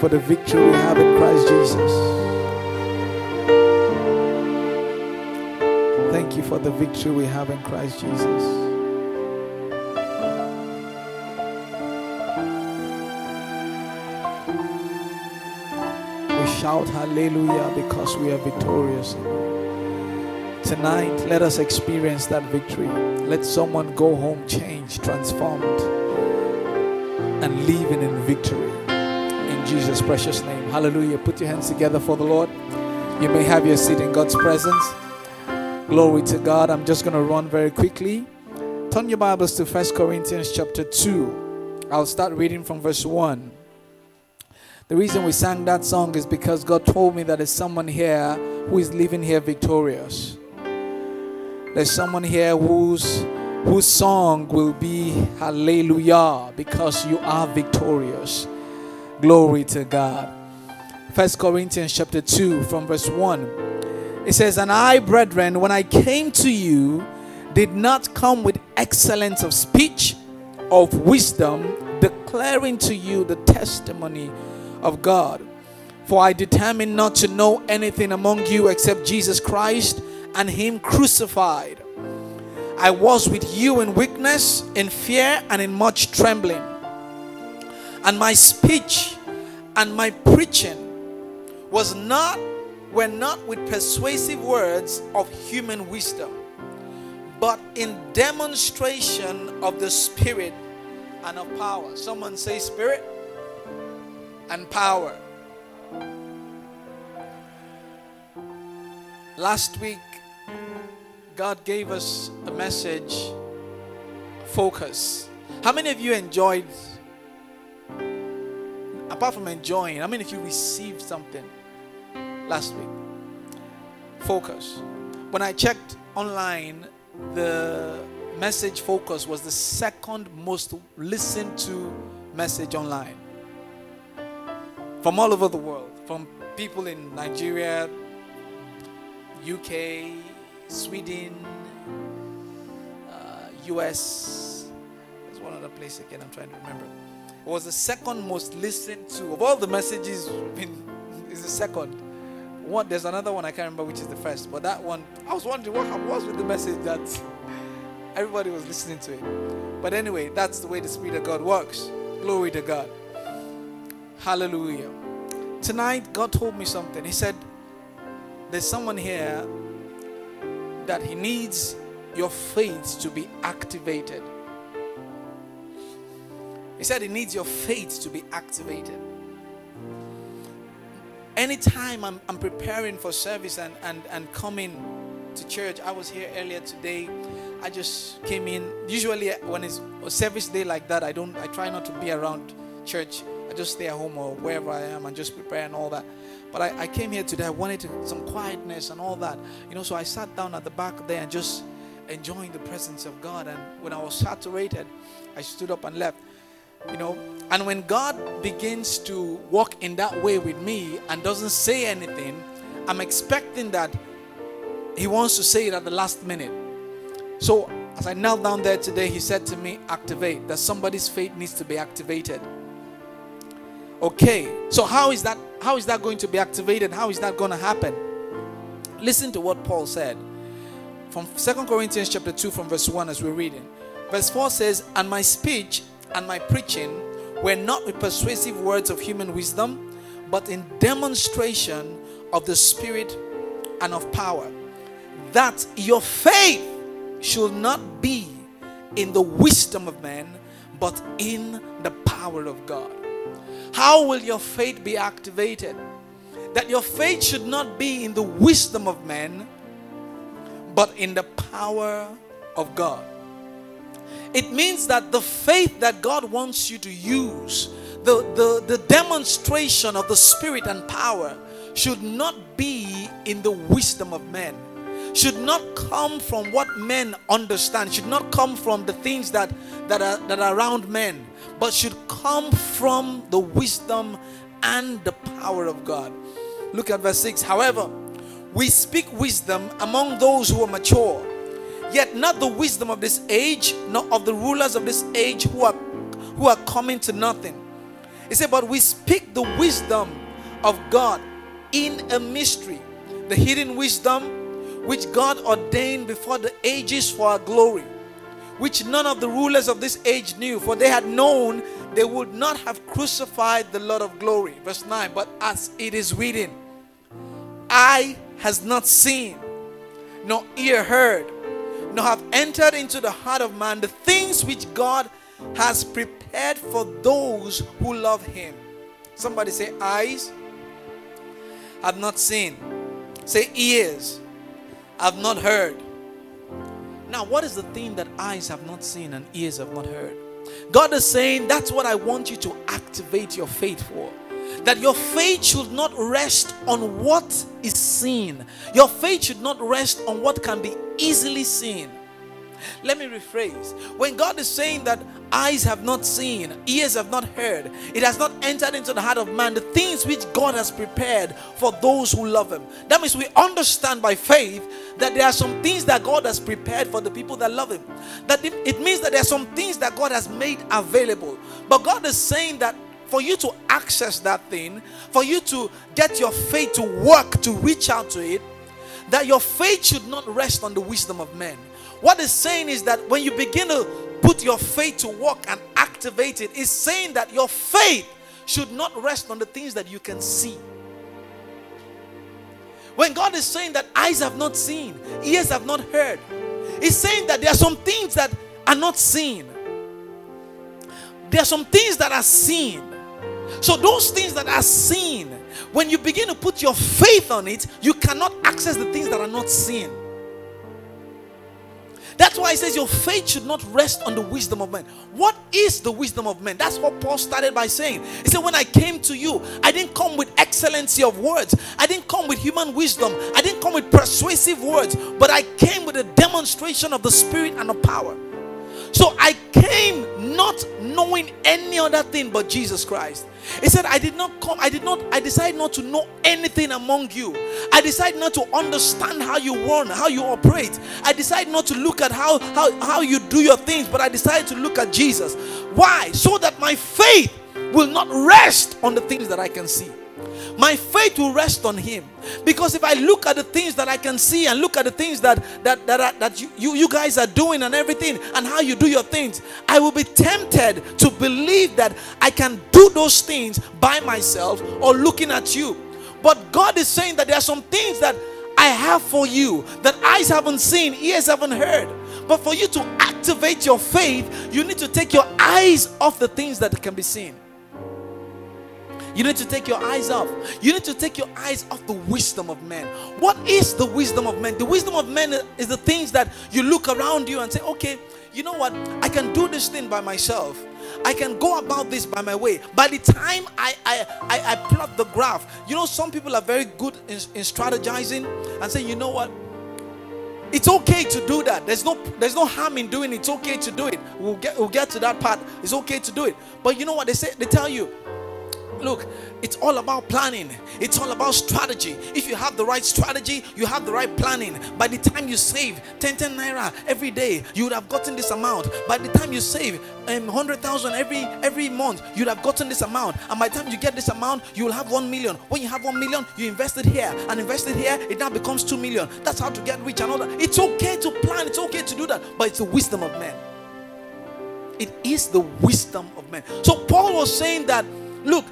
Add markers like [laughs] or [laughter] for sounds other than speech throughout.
For the victory we have in Christ Jesus. Thank you for the victory we have in Christ Jesus. We shout hallelujah because we are victorious. Tonight, let us experience that victory. Let someone go home changed, transformed, and living in victory in Jesus' precious name. Hallelujah. Put your hands together for the Lord. You may have your seat in God's presence. Glory to God. I'm just going to run very quickly. Turn your Bibles to 1 Corinthians chapter 2. I'll start reading from verse 1. The reason we sang that song is because God told me that there's someone here who is living here victorious. There's someone here whose whose song will be hallelujah because you are victorious. Glory to God. First Corinthians chapter 2 from verse 1. It says, And I, brethren, when I came to you, did not come with excellence of speech, of wisdom, declaring to you the testimony of God. For I determined not to know anything among you except Jesus Christ and Him crucified. I was with you in weakness, in fear, and in much trembling. And my speech and my preaching was not were not with persuasive words of human wisdom, but in demonstration of the Spirit and of power. Someone say Spirit and power. Last week, God gave us a message focus. How many of you enjoyed, apart from enjoying, I mean, if you received something last week? Focus. When I checked online, the message focus was the second most listened to message online from all over the world, from people in Nigeria, UK, Sweden, uh, US. There's one other place again, I'm trying to remember. Was the second most listened to of all the messages. Been, is the second. One, there's another one I can't remember which is the first, but that one I was wondering what was with the message that [laughs] everybody was listening to it. But anyway, that's the way the Spirit of God works. Glory to God. Hallelujah. Tonight, God told me something. He said, There's someone here that He needs your faith to be activated. He said He needs your faith to be activated. Anytime I'm, I'm preparing for service and, and, and coming to church, I was here earlier today. I just came in. Usually, when it's a service day like that, I don't. I try not to be around church. I just stay at home or wherever I am and just prepare and all that. But I, I came here today. I wanted some quietness and all that, you know. So I sat down at the back there and just enjoying the presence of God. And when I was saturated, I stood up and left. You know, and when God begins to walk in that way with me and doesn't say anything, I'm expecting that He wants to say it at the last minute. So as I knelt down there today, He said to me, Activate. That somebody's faith needs to be activated. Okay, so how is that? How is that going to be activated? How is that going to happen? Listen to what Paul said from Second Corinthians chapter 2 from verse 1 as we're reading. Verse 4 says, And my speech and my preaching were not with persuasive words of human wisdom, but in demonstration of the Spirit and of power, that your faith should not be in the wisdom of men, but in the power of God. How will your faith be activated? That your faith should not be in the wisdom of men, but in the power of God. It means that the faith that God wants you to use, the, the, the demonstration of the spirit and power should not be in the wisdom of men should not come from what men understand should not come from the things that that are that are around men but should come from the wisdom and the power of god. Look at verse 6 however we speak wisdom among those who are mature yet not the wisdom of this age nor of the rulers of this age who are who are coming to nothing he said but we speak the wisdom of god in a mystery the hidden wisdom which God ordained before the ages for our glory, which none of the rulers of this age knew, for they had known they would not have crucified the Lord of glory. Verse 9, but as it is written, eye has not seen, nor ear heard, nor have entered into the heart of man the things which God has prepared for those who love him. Somebody say, eyes have not seen. Say, ears have not heard. Now, what is the thing that eyes have not seen and ears have not heard? God is saying, That's what I want you to activate your faith for. That your faith should not rest on what is seen, your faith should not rest on what can be easily seen. Let me rephrase. When God is saying that eyes have not seen, ears have not heard, it has not entered into the heart of man the things which God has prepared for those who love Him. That means we understand by faith that there are some things that God has prepared for the people that love Him. That it means that there are some things that God has made available. But God is saying that for you to access that thing, for you to get your faith to work, to reach out to it, that your faith should not rest on the wisdom of men what it's saying is that when you begin to put your faith to work and activate it, it's saying that your faith should not rest on the things that you can see. When God is saying that eyes have not seen, ears have not heard, He's saying that there are some things that are not seen. There are some things that are seen. So, those things that are seen, when you begin to put your faith on it, you cannot access the things that are not seen. That's why he says your faith should not rest on the wisdom of men. What is the wisdom of men? That's what Paul started by saying. He said, When I came to you, I didn't come with excellency of words, I didn't come with human wisdom, I didn't come with persuasive words, but I came with a demonstration of the Spirit and of power. So I came not knowing any other thing but Jesus Christ. He said, I did not come, I did not, I decided not to know anything among you. I decided not to understand how you run, how you operate. I decided not to look at how, how, how you do your things, but I decided to look at Jesus. Why? So that my faith will not rest on the things that I can see. My faith will rest on him. Because if I look at the things that I can see and look at the things that that that, are, that you, you, you guys are doing and everything and how you do your things, I will be tempted to believe that I can do those things by myself or looking at you. But God is saying that there are some things that I have for you that eyes haven't seen, ears haven't heard. But for you to activate your faith, you need to take your eyes off the things that can be seen. You need to take your eyes off. You need to take your eyes off the wisdom of men. What is the wisdom of men? The wisdom of men is the things that you look around you and say, okay, you know what? I can do this thing by myself. I can go about this by my way. By the time I I, I, I plot the graph, you know, some people are very good in, in strategizing and say, you know what? It's okay to do that. There's no there's no harm in doing it. It's okay to do it. We'll get we'll get to that part. It's okay to do it. But you know what they say? They tell you, Look, it's all about planning. It's all about strategy. If you have the right strategy, you have the right planning. By the time you save 10 10 naira every day, you would have gotten this amount. By the time you save um, 100,000 every every month, you'd have gotten this amount. And by the time you get this amount, you will have 1 million. When you have 1 million, you invest it here and invest it here, it now becomes 2 million. That's how to get rich and all that. It's okay to plan, it's okay to do that, but it's the wisdom of men. It is the wisdom of men. So Paul was saying that, look,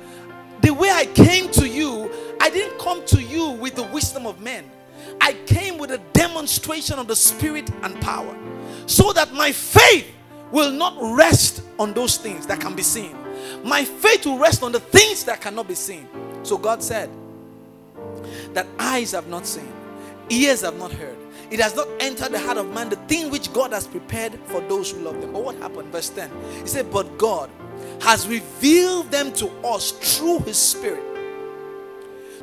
the way I came to you, I didn't come to you with the wisdom of men. I came with a demonstration of the Spirit and power so that my faith will not rest on those things that can be seen. My faith will rest on the things that cannot be seen. So God said that eyes have not seen, ears have not heard. it has not entered the heart of man the thing which God has prepared for those who love them. But what happened? Verse 10. He said, But God has revealed them to us through his spirit.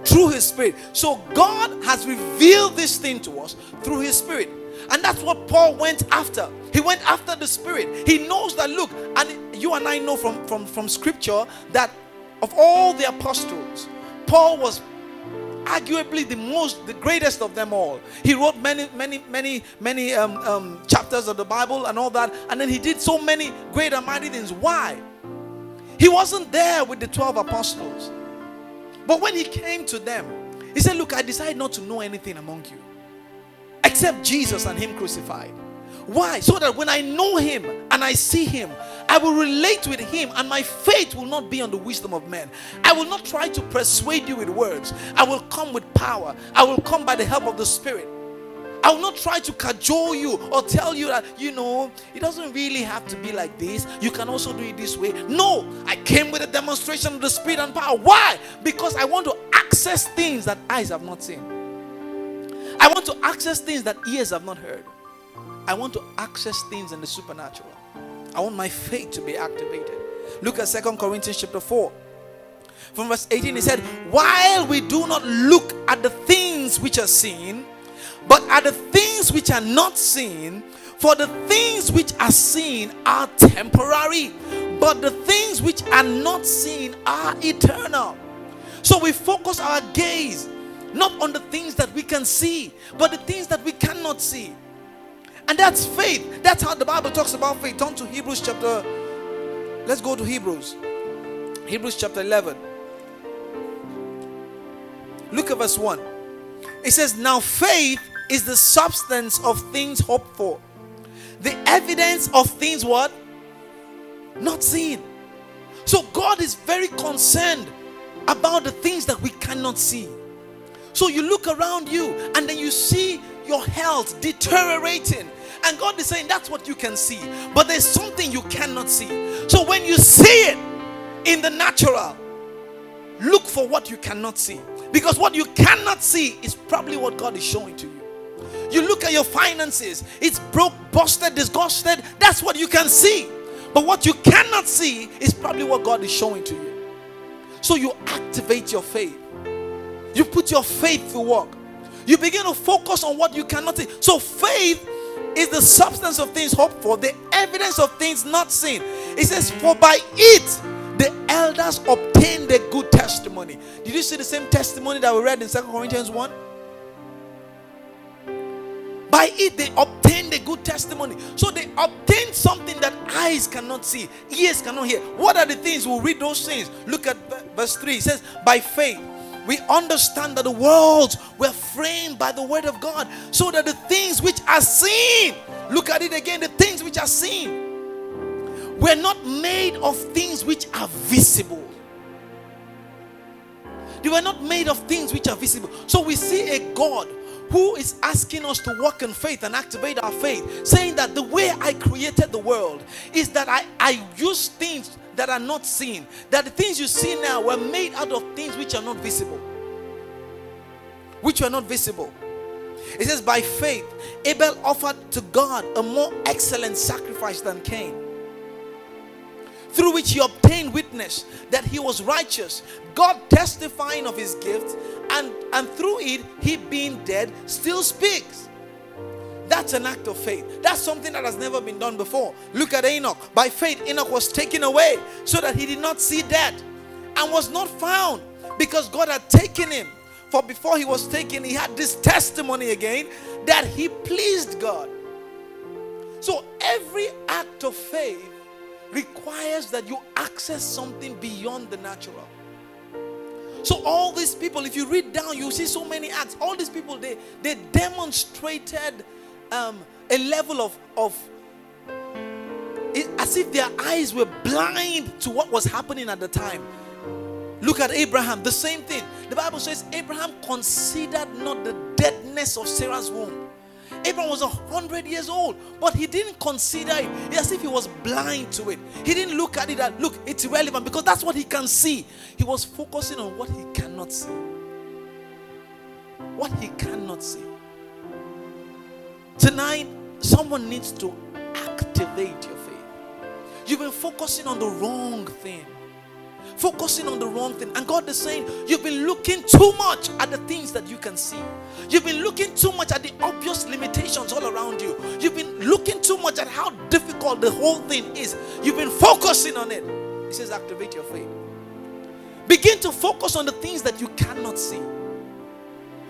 Through his spirit. So God has revealed this thing to us through his spirit. And that's what Paul went after. He went after the spirit. He knows that look, and you and I know from, from, from scripture that of all the apostles, Paul was arguably the most the greatest of them all. He wrote many many many many um, um, chapters of the bible and all that and then he did so many great and mighty things. Why? He wasn't there with the 12 apostles. But when he came to them he said look i decided not to know anything among you except jesus and him crucified why? So that when I know him and I see him, I will relate with him and my faith will not be on the wisdom of men. I will not try to persuade you with words. I will come with power. I will come by the help of the Spirit. I will not try to cajole you or tell you that, you know, it doesn't really have to be like this. You can also do it this way. No, I came with a demonstration of the Spirit and power. Why? Because I want to access things that eyes have not seen. I want to access things that ears have not heard. I want to access things in the supernatural. I want my faith to be activated. Look at Second Corinthians chapter 4. From verse 18, he said, While we do not look at the things which are seen, but at the things which are not seen, for the things which are seen are temporary, but the things which are not seen are eternal. So we focus our gaze not on the things that we can see, but the things that we cannot see. And that's faith. That's how the Bible talks about faith. Turn to Hebrews chapter. Let's go to Hebrews. Hebrews chapter 11. Look at verse 1. It says, Now faith is the substance of things hoped for, the evidence of things what? Not seen. So God is very concerned about the things that we cannot see. So you look around you and then you see your health deteriorating. And God is saying that's what you can see. But there's something you cannot see. So when you see it in the natural, look for what you cannot see. Because what you cannot see is probably what God is showing to you. You look at your finances, it's broke, busted, disgusted. That's what you can see. But what you cannot see is probably what God is showing to you. So you activate your faith. You put your faith to work. You begin to focus on what you cannot see. So faith is the substance of things hoped for, the evidence of things not seen. It says, For by it the elders obtained a good testimony. Did you see the same testimony that we read in Second Corinthians 1? By it they obtained a good testimony. So they obtained something that eyes cannot see, ears cannot hear. What are the things? We'll read those things. Look at verse 3. It says, By faith we understand that the worlds were framed by the word of God, so that the things which are seen, look at it again, the things which are seen, were not made of things which are visible. They were not made of things which are visible. So we see a God who is asking us to walk in faith and activate our faith, saying that the way I created the world is that I, I use things that are not seen. That the things you see now were made out of things which are not visible. Which were not visible. It says, By faith, Abel offered to God a more excellent sacrifice than Cain, through which he obtained witness that he was righteous, God testifying of his gift, and, and through it, he being dead still speaks. That's an act of faith. That's something that has never been done before. Look at Enoch. By faith, Enoch was taken away so that he did not see death and was not found because God had taken him. For before he was taken, he had this testimony again that he pleased God. So every act of faith requires that you access something beyond the natural. So all these people, if you read down, you see so many acts. All these people, they they demonstrated um, a level of, of it, as if their eyes were blind to what was happening at the time. Look at Abraham, the same thing. The Bible says Abraham considered not the deadness of Sarah's womb. Abraham was a hundred years old, but he didn't consider it as if he was blind to it. He didn't look at it and look, it's irrelevant because that's what he can see. He was focusing on what he cannot see. What he cannot see. Tonight, someone needs to activate your faith. You've been focusing on the wrong thing. Focusing on the wrong thing. And God is saying, You've been looking too much at the things that you can see. You've been looking too much at the obvious limitations all around you. You've been looking too much at how difficult the whole thing is. You've been focusing on it. He says, Activate your faith. Begin to focus on the things that you cannot see.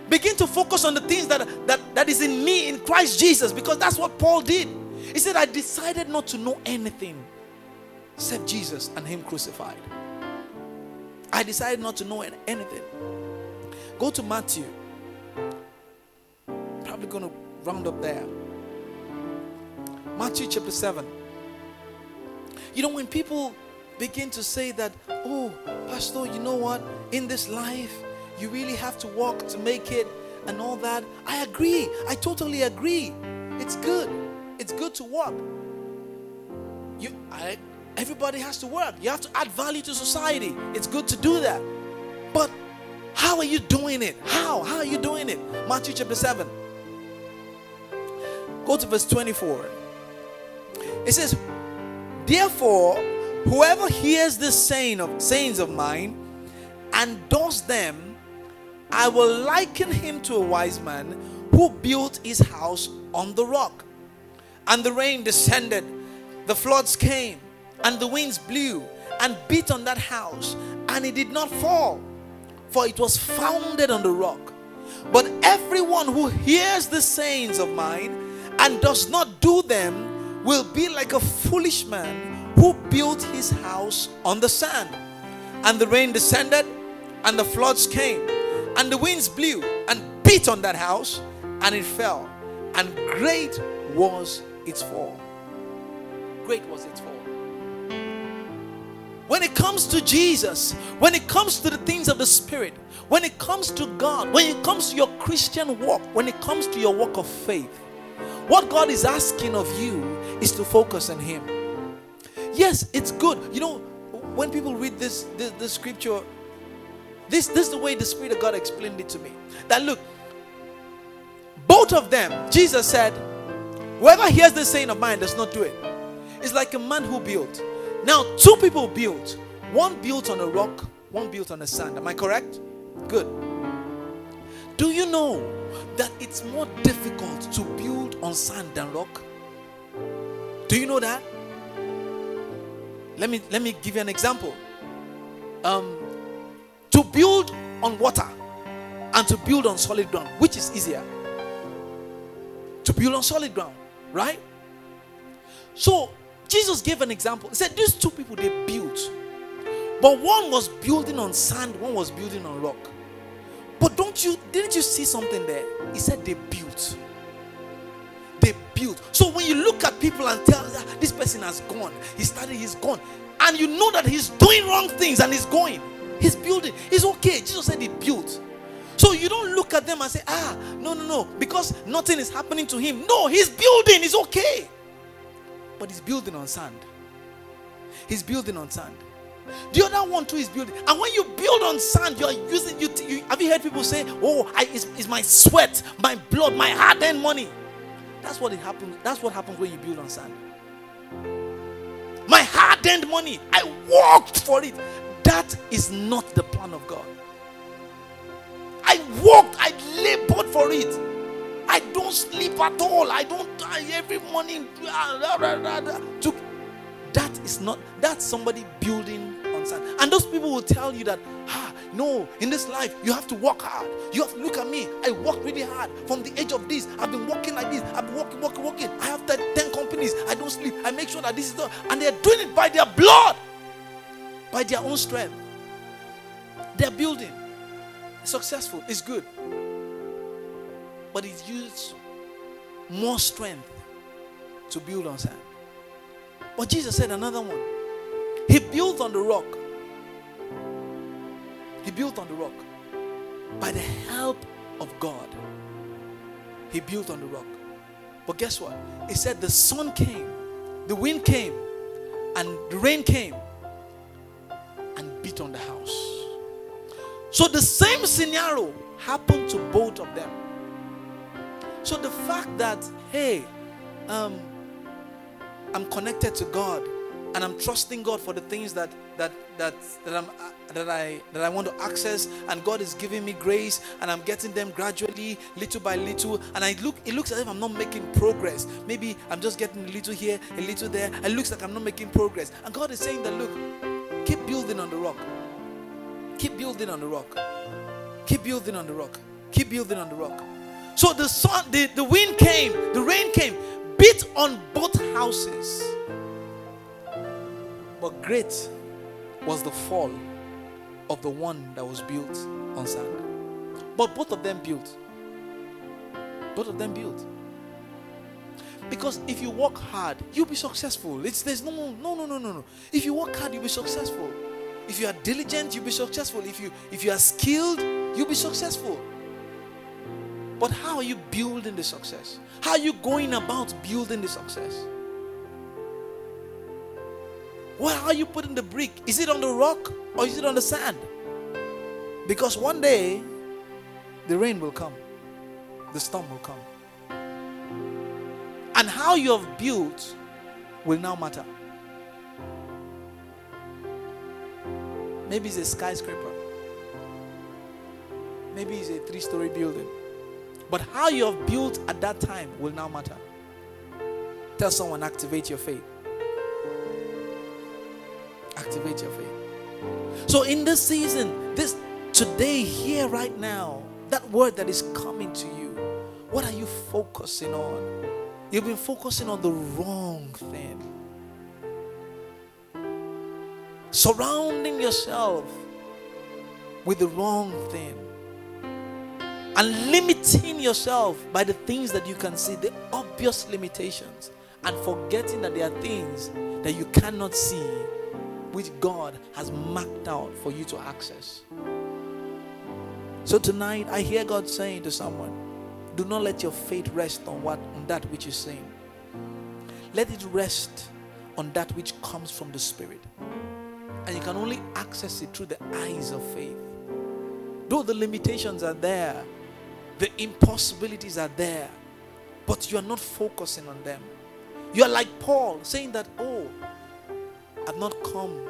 Begin to focus on the things that, that, that is in me in Christ Jesus because that's what Paul did. He said, I decided not to know anything except Jesus and Him crucified. I decided not to know anything. Go to Matthew. Probably going to round up there. Matthew chapter 7. You know, when people begin to say that, oh, Pastor, you know what? In this life, you really have to walk to make it and all that. I agree. I totally agree. It's good. It's good to work. You, I, everybody has to work. You have to add value to society. It's good to do that. But how are you doing it? How? How are you doing it? Matthew chapter 7. Go to verse 24. It says, Therefore, whoever hears this saying of sayings of mine and does them, I will liken him to a wise man who built his house on the rock. And the rain descended, the floods came, and the winds blew and beat on that house, and it did not fall, for it was founded on the rock. But everyone who hears the sayings of mine and does not do them will be like a foolish man who built his house on the sand. And the rain descended, and the floods came, and the winds blew and beat on that house, and it fell. And great was its fall. Great was its fall. When it comes to Jesus, when it comes to the things of the Spirit, when it comes to God, when it comes to your Christian walk, when it comes to your walk of faith, what God is asking of you is to focus on Him. Yes, it's good. You know, when people read this, this, this scripture, this, this is the way the Spirit of God explained it to me. That look, both of them, Jesus said, Whoever hears the saying of mine does not do it. It's like a man who built. Now, two people built. One built on a rock, one built on the sand. Am I correct? Good. Do you know that it's more difficult to build on sand than rock? Do you know that? Let me let me give you an example. Um, to build on water and to build on solid ground, which is easier? To build on solid ground, right? So Jesus gave an example. He said these two people they built, but one was building on sand, one was building on rock. But don't you didn't you see something there? He said they built. They built. So when you look at people and tell that this person has gone, he started, he's gone, and you know that he's doing wrong things and he's going, he's building. It's okay. Jesus said he built. So you don't look at them and say, ah, no, no, no, because nothing is happening to him. No, he's building, it's okay. But he's building on sand. He's building on sand. The other one too is building. And when you build on sand, you are using you, you have you heard people say, Oh, I, it's, it's my sweat, my blood, my hard-earned money. That's what it happens. That's what happens when you build on sand. My hard-earned money, I worked for it. That is not the plan of God. I worked, I labored for it. I don't sleep at all. I don't I, every morning. To, that is not that's somebody building on sand. And those people will tell you that, ah, no, in this life you have to work hard. You have to look at me. I work really hard from the age of this. I've been working like this. I've been working, working, working. I have 10 companies. I don't sleep. I make sure that this is done. And they're doing it by their blood, by their own strength. They're building. Successful. It's good. But it uses more strength to build on sand. But Jesus said another one. He built on the rock. He built on the rock. By the help of God, he built on the rock. But guess what? He said the sun came, the wind came, and the rain came beat on the house. So the same scenario happened to both of them. So the fact that, hey, um, I'm connected to God and I'm trusting God for the things that that that that I'm that I that I want to access and God is giving me grace and I'm getting them gradually little by little and I look it looks as if I'm not making progress maybe I'm just getting a little here a little there it looks like I'm not making progress and God is saying that look building on the rock keep building on the rock keep building on the rock keep building on the rock so the sun the, the wind came the rain came beat on both houses but great was the fall of the one that was built on sand. But both of them built. Both of them built. Because if you work hard, you'll be successful. It's there's no no no no no no. If you work hard, you'll be successful. If you are diligent, you'll be successful. If you if you are skilled, you'll be successful. But how are you building the success? How are you going about building the success? Where are you putting the brick? Is it on the rock or is it on the sand? Because one day the rain will come, the storm will come. And how you have built will now matter. Maybe it's a skyscraper, maybe it's a three story building. But how you have built at that time will now matter. Tell someone, activate your faith. Activate your faith. So in this season, this today, here, right now, that word that is coming to you, what are you focusing on? You've been focusing on the wrong thing. Surrounding yourself with the wrong thing. And limiting yourself by the things that you can see, the obvious limitations, and forgetting that there are things that you cannot see which God has marked out for you to access. So tonight I hear God saying to someone, do not let your faith rest on what on that which is seen. Let it rest on that which comes from the Spirit. And you can only access it through the eyes of faith. Though the limitations are there, the impossibilities are there, but you are not focusing on them. You are like Paul saying that, oh, I've not come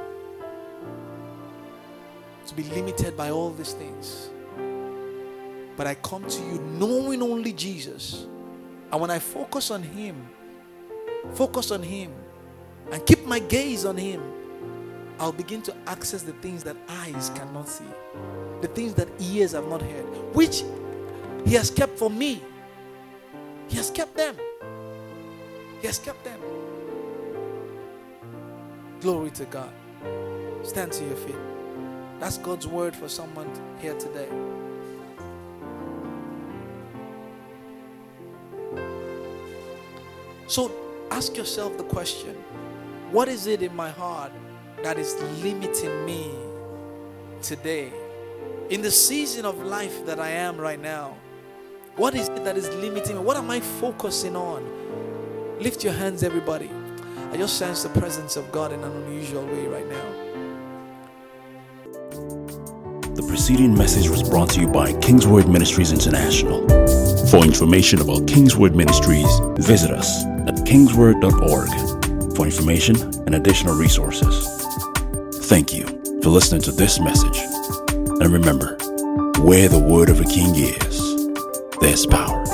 to be limited by all these things. But I come to you knowing only Jesus. And when I focus on Him, focus on Him, and keep my gaze on Him, I'll begin to access the things that eyes cannot see, the things that ears have not heard, which He has kept for me. He has kept them. He has kept them. Glory to God. Stand to your feet. That's God's word for someone here today. So ask yourself the question what is it in my heart that is limiting me today? In the season of life that I am right now, what is it that is limiting me? What am I focusing on? Lift your hands, everybody. I just sense the presence of God in an unusual way right now. The preceding message was brought to you by Kingsword Ministries International. For information about Kingsword Ministries, visit us kingsword.org for information and additional resources. Thank you for listening to this message. And remember, where the word of a king is, there's power.